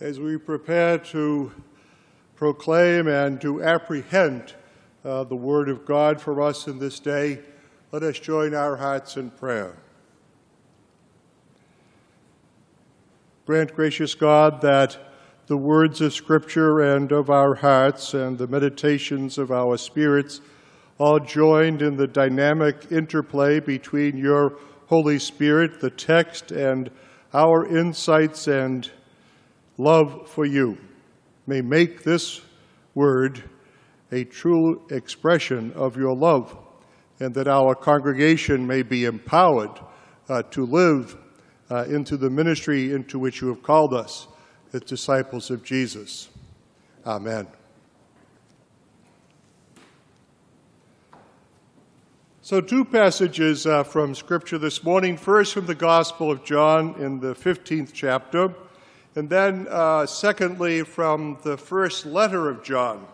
as we prepare to proclaim and to apprehend uh, the Word of God for us in this day, let us join our hearts in prayer. Grant, gracious God, that the words of Scripture and of our hearts and the meditations of our spirits, all joined in the dynamic interplay between your Holy Spirit, the text, and our insights and love for you may make this word a true expression of your love, and that our congregation may be empowered uh, to live uh, into the ministry into which you have called us as disciples of Jesus. Amen. So, two passages uh, from Scripture this morning. First, from the Gospel of John in the 15th chapter, and then, uh, secondly, from the first letter of John.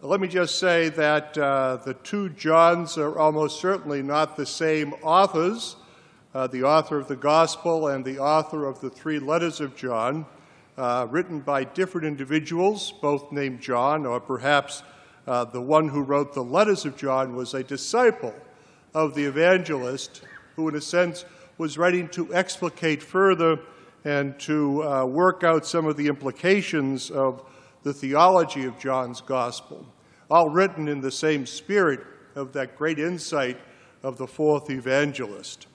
Let me just say that uh, the two Johns are almost certainly not the same authors uh, the author of the Gospel and the author of the three letters of John, uh, written by different individuals, both named John, or perhaps uh, the one who wrote the letters of John was a disciple of the evangelist who, in a sense, was writing to explicate further and to uh, work out some of the implications of the theology of John's gospel, all written in the same spirit of that great insight of the fourth evangelist.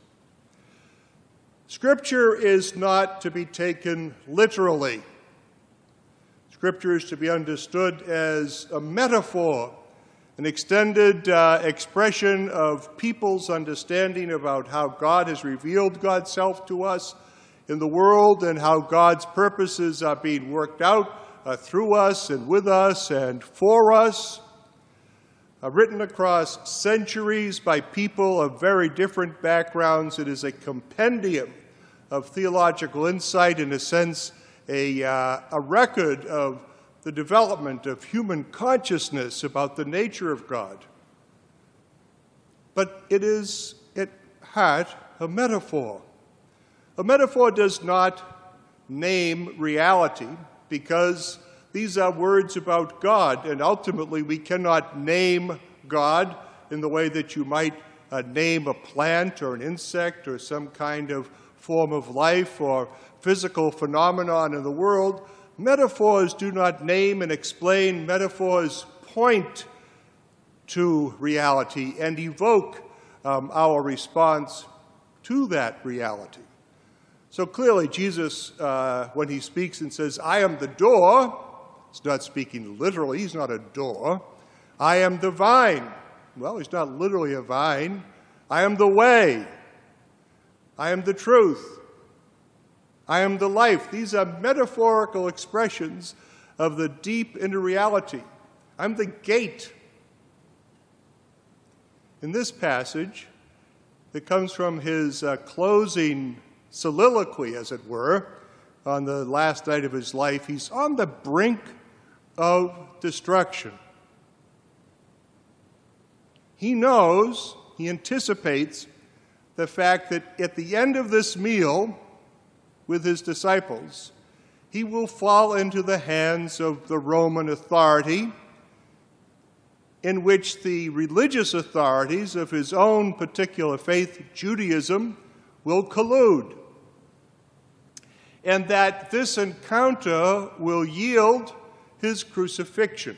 Scripture is not to be taken literally. Scripture is to be understood as a metaphor an extended uh, expression of people's understanding about how God has revealed God's self to us in the world and how God's purposes are being worked out uh, through us and with us and for us. Uh, written across centuries by people of very different backgrounds, it is a compendium of theological insight, in a sense, a, uh, a record of the development of human consciousness about the nature of God. But it is at heart a metaphor. A metaphor does not name reality because these are words about God, and ultimately we cannot name God in the way that you might uh, name a plant or an insect or some kind of form of life or physical phenomenon in the world Metaphors do not name and explain, metaphors point to reality and evoke um, our response to that reality. So clearly, Jesus, uh, when he speaks and says, I am the door, he's not speaking literally, he's not a door. I am the vine. Well, he's not literally a vine. I am the way. I am the truth. I am the life. These are metaphorical expressions of the deep inner reality. I'm the gate. In this passage, that comes from his uh, closing soliloquy, as it were, on the last night of his life, he's on the brink of destruction. He knows, he anticipates the fact that at the end of this meal, with his disciples, he will fall into the hands of the Roman authority, in which the religious authorities of his own particular faith, Judaism, will collude. And that this encounter will yield his crucifixion,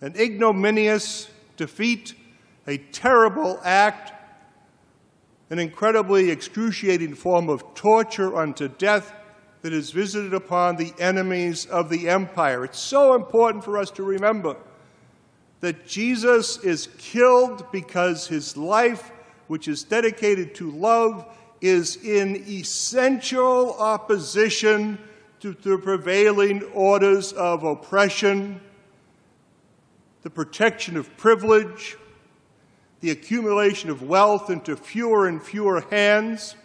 an ignominious defeat, a terrible act an incredibly excruciating form of torture unto death that is visited upon the enemies of the empire. It's so important for us to remember that Jesus is killed because his life, which is dedicated to love, is in essential opposition to the prevailing orders of oppression, the protection of privilege, the accumulation of wealth into fewer and fewer hands,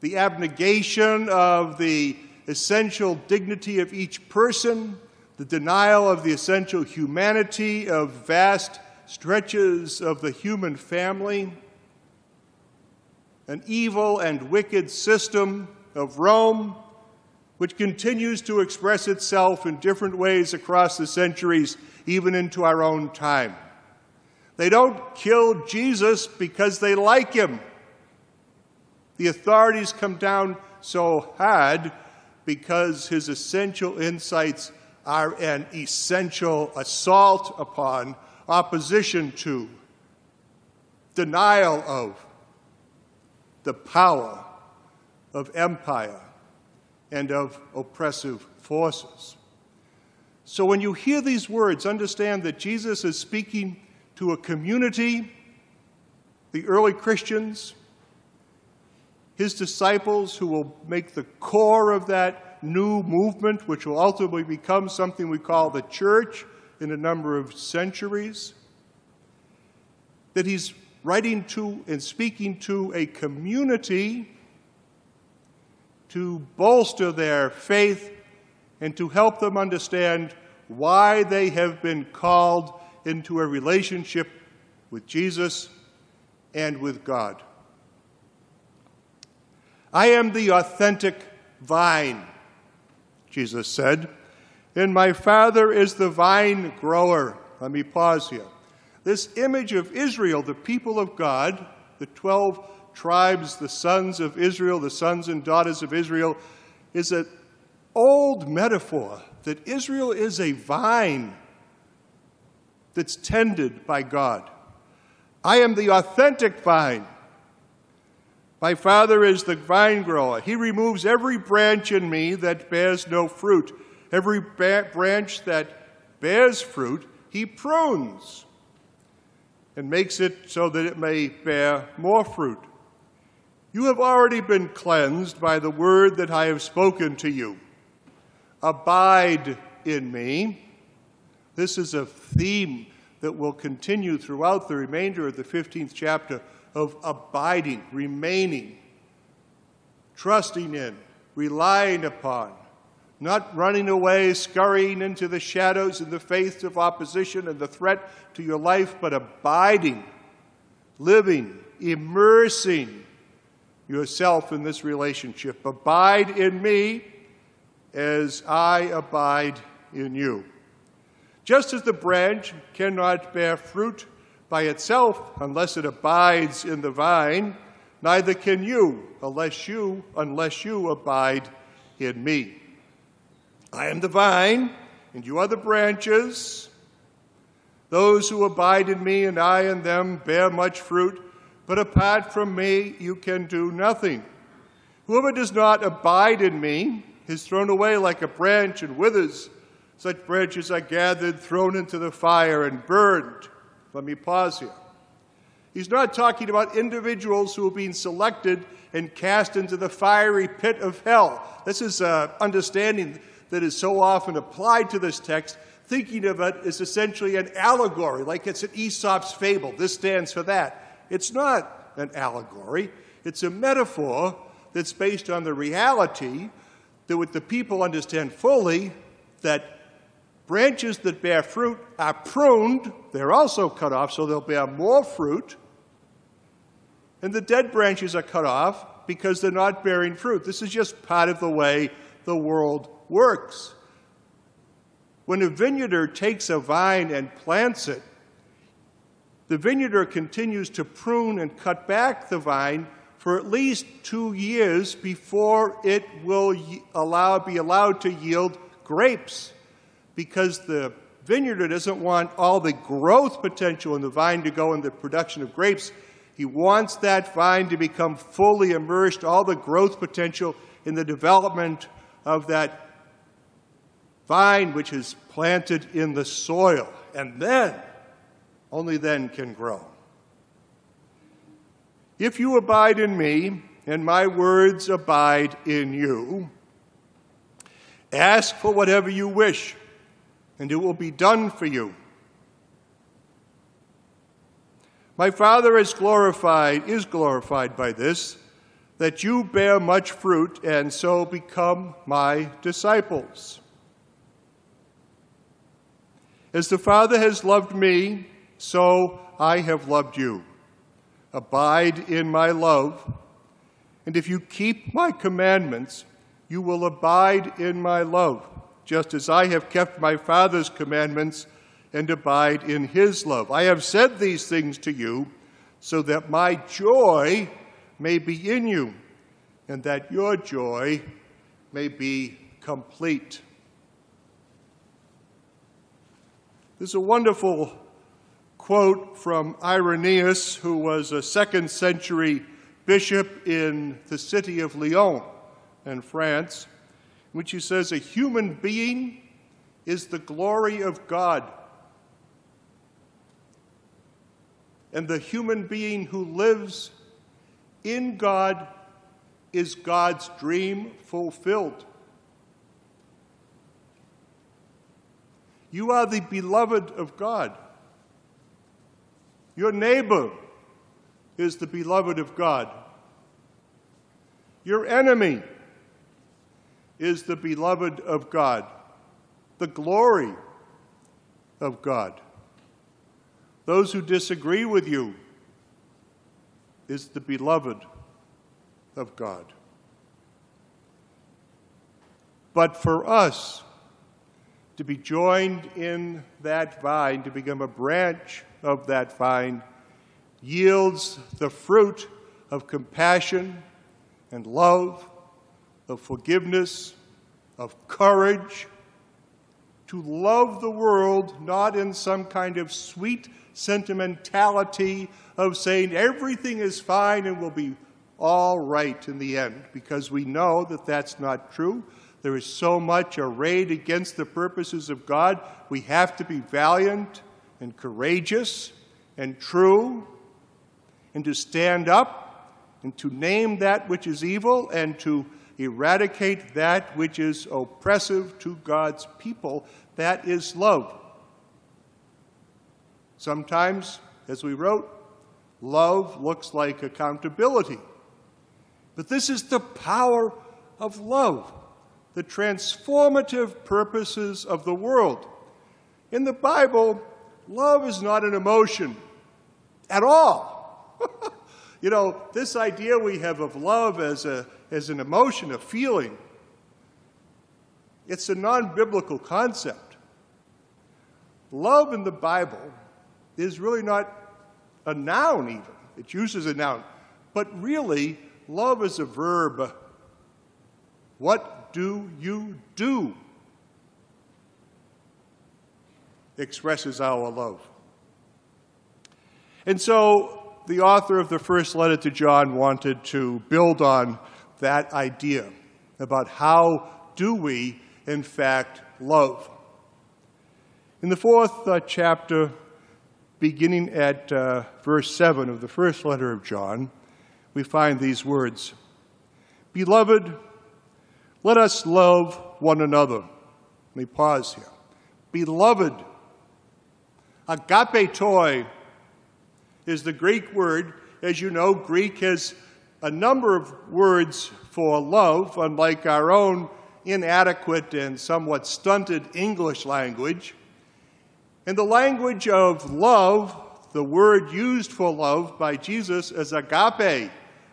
the abnegation of the essential dignity of each person, the denial of the essential humanity of vast stretches of the human family, an evil and wicked system of Rome which continues to express itself in different ways across the centuries, even into our own time. They don't kill Jesus because they like him. The authorities come down so hard because his essential insights are an essential assault upon, opposition to, denial of the power of empire and of oppressive forces. So when you hear these words, understand that Jesus is speaking to a community, the early Christians, his disciples who will make the core of that new movement, which will ultimately become something we call the church in a number of centuries. That he's writing to and speaking to a community to bolster their faith and to help them understand why they have been called into a relationship with Jesus and with God. I am the authentic vine, Jesus said, and my Father is the vine grower. Let me pause here. This image of Israel, the people of God, the 12 tribes, the sons of Israel, the sons and daughters of Israel, is an old metaphor that Israel is a vine that's tended by God. I am the authentic vine. My Father is the vine grower. He removes every branch in me that bears no fruit. Every ba- branch that bears fruit, He prunes and makes it so that it may bear more fruit. You have already been cleansed by the word that I have spoken to you. Abide in me. This is a theme that will continue throughout the remainder of the 15th chapter of abiding, remaining, trusting in, relying upon, not running away, scurrying into the shadows in the face of opposition and the threat to your life, but abiding, living, immersing yourself in this relationship. Abide in me as I abide in you. Just as the branch cannot bear fruit by itself unless it abides in the vine, neither can you unless you unless you abide in me. I am the vine, and you are the branches. Those who abide in me and I in them bear much fruit but apart from me, you can do nothing. Whoever does not abide in me is thrown away like a branch and withers. Such branches are gathered, thrown into the fire, and burned. Let me pause here. He's not talking about individuals who are being selected and cast into the fiery pit of hell. This is an understanding that is so often applied to this text, thinking of it as essentially an allegory, like it's an Aesop's fable. This stands for that. It's not an allegory, it's a metaphor that's based on the reality that what the people understand fully that branches that bear fruit are pruned, they're also cut off so they'll bear more fruit. And the dead branches are cut off because they're not bearing fruit. This is just part of the way the world works. When a vineyarder takes a vine and plants it, the vineyarder continues to prune and cut back the vine for at least two years before it will allow, be allowed to yield grapes because the vineyarder doesn't want all the growth potential in the vine to go in the production of grapes. He wants that vine to become fully immersed, all the growth potential in the development of that vine which is planted in the soil. And then only then can grow. If you abide in me, and my words abide in you, ask for whatever you wish, and it will be done for you. My Father is glorified, is glorified by this, that you bear much fruit and so become my disciples. As the Father has loved me, so I have loved you. Abide in my love, and if you keep my commandments, you will abide in my love, just as I have kept my Father's commandments and abide in his love. I have said these things to you so that my joy may be in you and that your joy may be complete. There's a wonderful quote from Irenaeus, who was a second century bishop in the city of Lyon in France, in which he says, A human being is the glory of God. And the human being who lives in God is God's dream fulfilled. You are the beloved of God. Your neighbor is the beloved of God. Your enemy is the beloved of God, the glory of God. Those who disagree with you is the beloved of God. But for us to be joined in that vine, to become a branch of that vine, yields the fruit of compassion and love, of forgiveness, of courage, to love the world not in some kind of sweet sentimentality of saying everything is fine and will be all right in the end, because we know that that's not true. There is so much arrayed against the purposes of God. We have to be valiant and courageous and true and to stand up and to name that which is evil and to eradicate that which is oppressive to God's people. That is love. Sometimes, as we wrote, love looks like accountability. But this is the power of love, the transformative purposes of the world. In the Bible, love is not an emotion at all. you know, this idea we have of love as, a, as an emotion, a feeling, it's a non biblical concept. Love in the Bible is really not a noun, even. It uses a noun. But really, love is a verb. What do you do? Expresses our love. And so the author of the first letter to John wanted to build on that idea about how do we, in fact, love. In the fourth uh, chapter, beginning at uh, verse 7 of the first letter of John, we find these words Beloved, let us love one another. Let me pause here. Beloved, agapetoi is the Greek word. As you know, Greek has a number of words for love, unlike our own inadequate and somewhat stunted English language. In the language of love, the word used for love by Jesus is agape,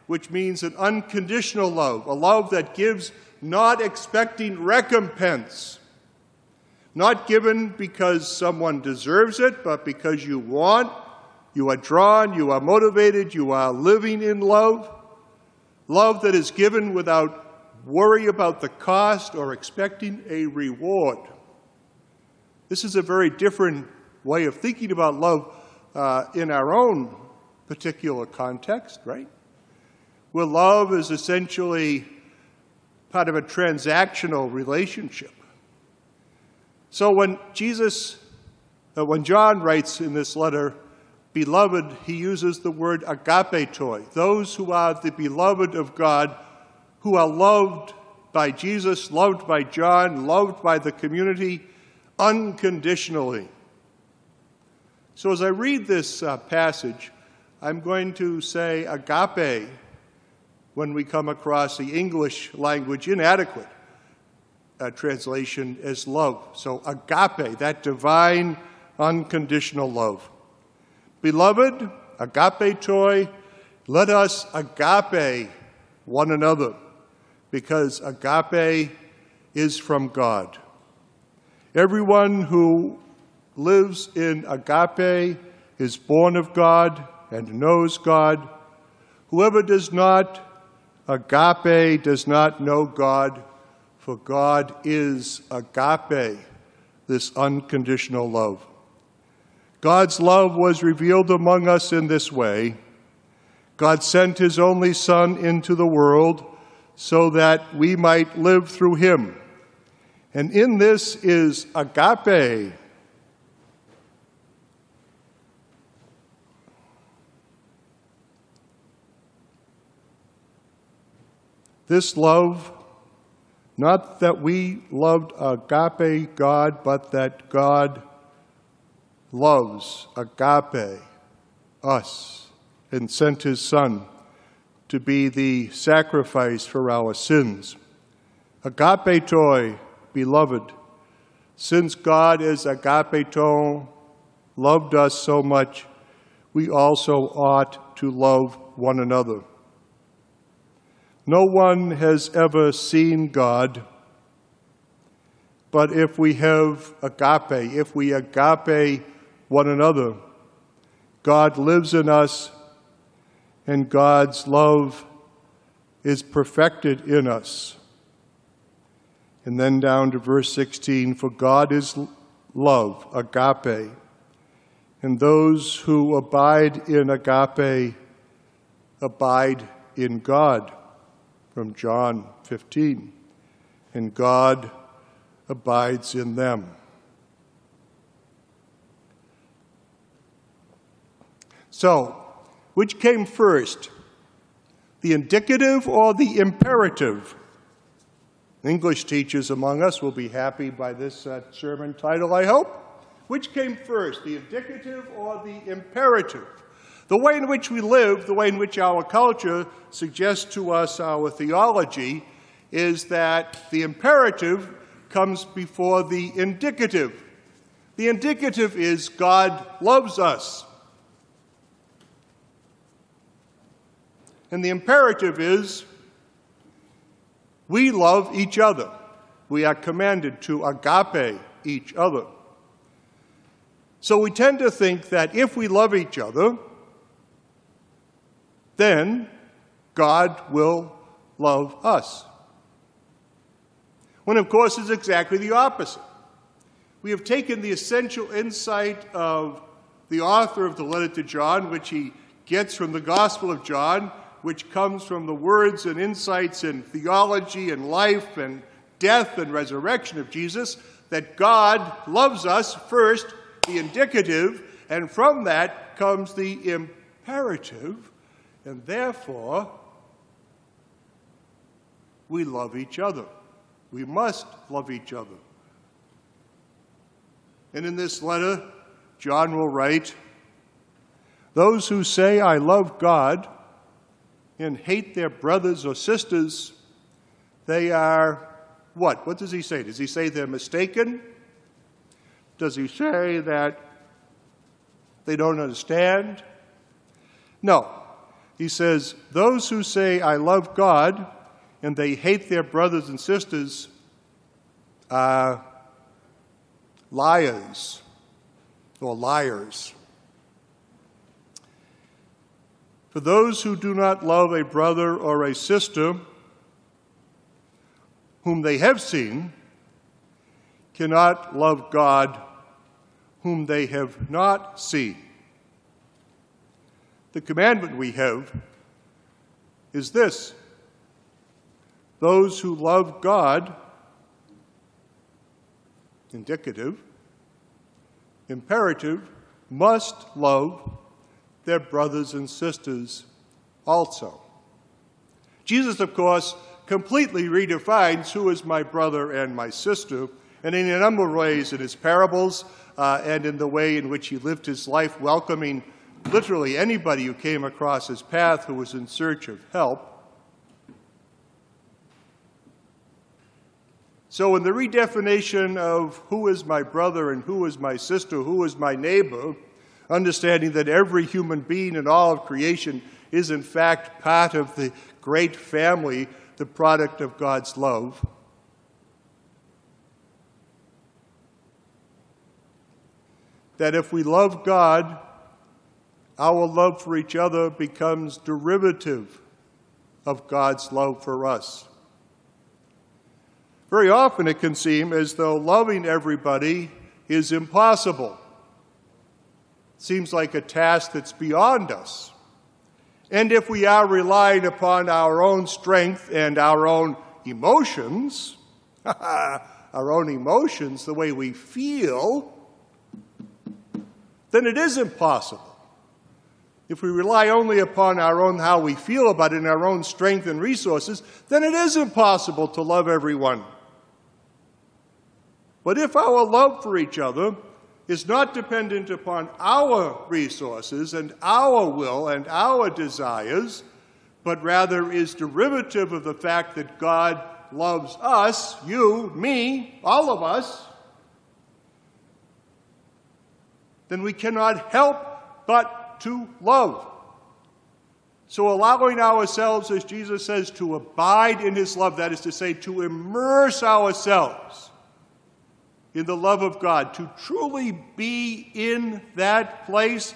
which means an unconditional love, a love that gives not expecting recompense. Not given because someone deserves it, but because you want you are drawn, you are motivated, you are living in love. Love that is given without worry about the cost or expecting a reward. This is a very different way of thinking about love uh, in our own particular context, right? Where love is essentially part of a transactional relationship. So when Jesus, uh, when John writes in this letter, beloved, he uses the word agapetoi, those who are the beloved of God, who are loved by Jesus, loved by John, loved by the community unconditionally. So as I read this uh, passage, I'm going to say agape when we come across the English language inadequate uh, translation as love. So agape, that divine unconditional love. Beloved, agapetoi, let us agape one another. because agape is from God. Everyone who lives in agape is born of God and knows God. Whoever does not agape does not know God, for God is agape, this unconditional love. God's love was revealed among us in this way. God sent his only Son into the world so that we might live through him. And in this is agape. This love, not that we loved agape God, but that God loves agape us and sent his Son to be the sacrifice for our sins. Agapetoi, beloved, since God is agapeton, loved us so much, we also ought to love one another. No one has ever seen God, but if we have agape, if we agape one another. God lives in us, and God's love is perfected in us. And then down to verse 16 For God is love, agape, and those who abide in agape abide in God. From John 15. And God abides in them. So, which came first, the indicative or the imperative? English teachers among us will be happy by this uh, sermon title, I hope. Which came first, the indicative or the imperative? The way in which we live, the way in which our culture suggests to us our theology, is that the imperative comes before the indicative. The indicative is God loves us. And the imperative is we love each other. We are commanded to agape each other. So we tend to think that if we love each other, then God will love us. When, of course, it's exactly the opposite. We have taken the essential insight of the author of the letter to John, which he gets from the Gospel of John, which comes from the words and insights in theology and life and death and resurrection of Jesus, that God loves us first, the indicative, and from that comes the imperative, and therefore we love each other. We must love each other. And in this letter, John will write, Those who say, I love God, and hate their brothers or sisters, they are what? What does he say? Does he say they're mistaken? Does he say that they don't understand? No. He says, Those who say, I love God, and they hate their brothers and sisters are liars or liars. For those who do not love a brother or a sister whom they have seen cannot love God whom they have not seen. The commandment we have is this those who love God, indicative, imperative, must love their brothers and sisters also. Jesus, of course, completely redefines who is my brother and my sister, and in a number of ways in his parables uh, and in the way in which he lived his life, welcoming literally anybody who came across his path who was in search of help. So, in the redefinition of who is my brother and who is my sister, who is my neighbor, understanding that every human being in all of creation is, in fact, part of the great family the product of God's love. That if we love God, our love for each other becomes derivative of God's love for us. Very often it can seem as though loving everybody is impossible. It seems like a task that's beyond us. And if we are relying upon our own strength and our own emotions, our own emotions, the way we feel, then it is impossible. If we rely only upon our own how we feel about it and our own strength and resources, then it is impossible to love everyone. But if our love for each other is not dependent upon our resources and our will and our desires, but rather is derivative of the fact that God loves us, you, me, all of us, then we cannot help but to love. So, allowing ourselves, as Jesus says, to abide in His love, that is to say, to immerse ourselves in the love of God, to truly be in that place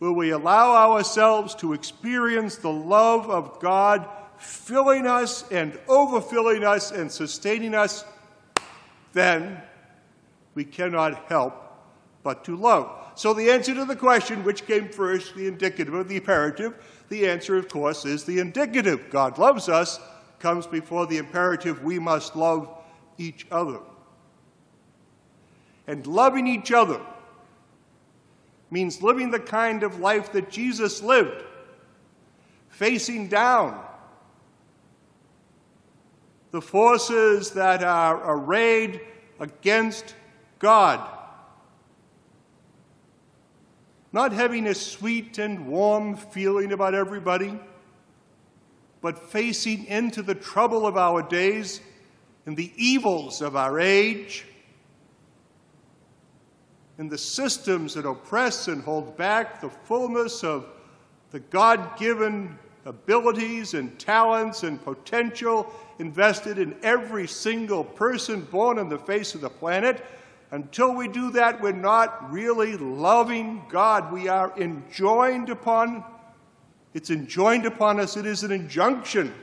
where we allow ourselves to experience the love of God filling us and overfilling us and sustaining us, then we cannot help but to love. So, the answer to the question, which came first, the indicative or the imperative, the answer, of course, is the indicative. God loves us, comes before the imperative, we must love each other and loving each other means living the kind of life that Jesus lived, facing down the forces that are arrayed against God. Not having a sweet and warm feeling about everybody, but facing into the trouble of our days and the evils of our age and the systems that oppress and hold back the fullness of the God given abilities and talents and potential invested in every single person born on the face of the planet. Until we do that, we're not really loving God. We are enjoined upon, it's enjoined upon us, it is an injunction.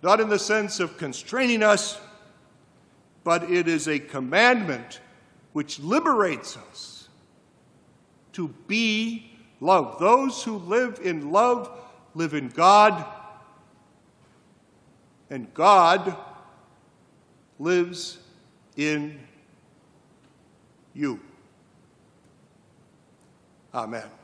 Not in the sense of constraining us, but it is a commandment which liberates us to be love. Those who live in love live in God, and God lives in you. Amen.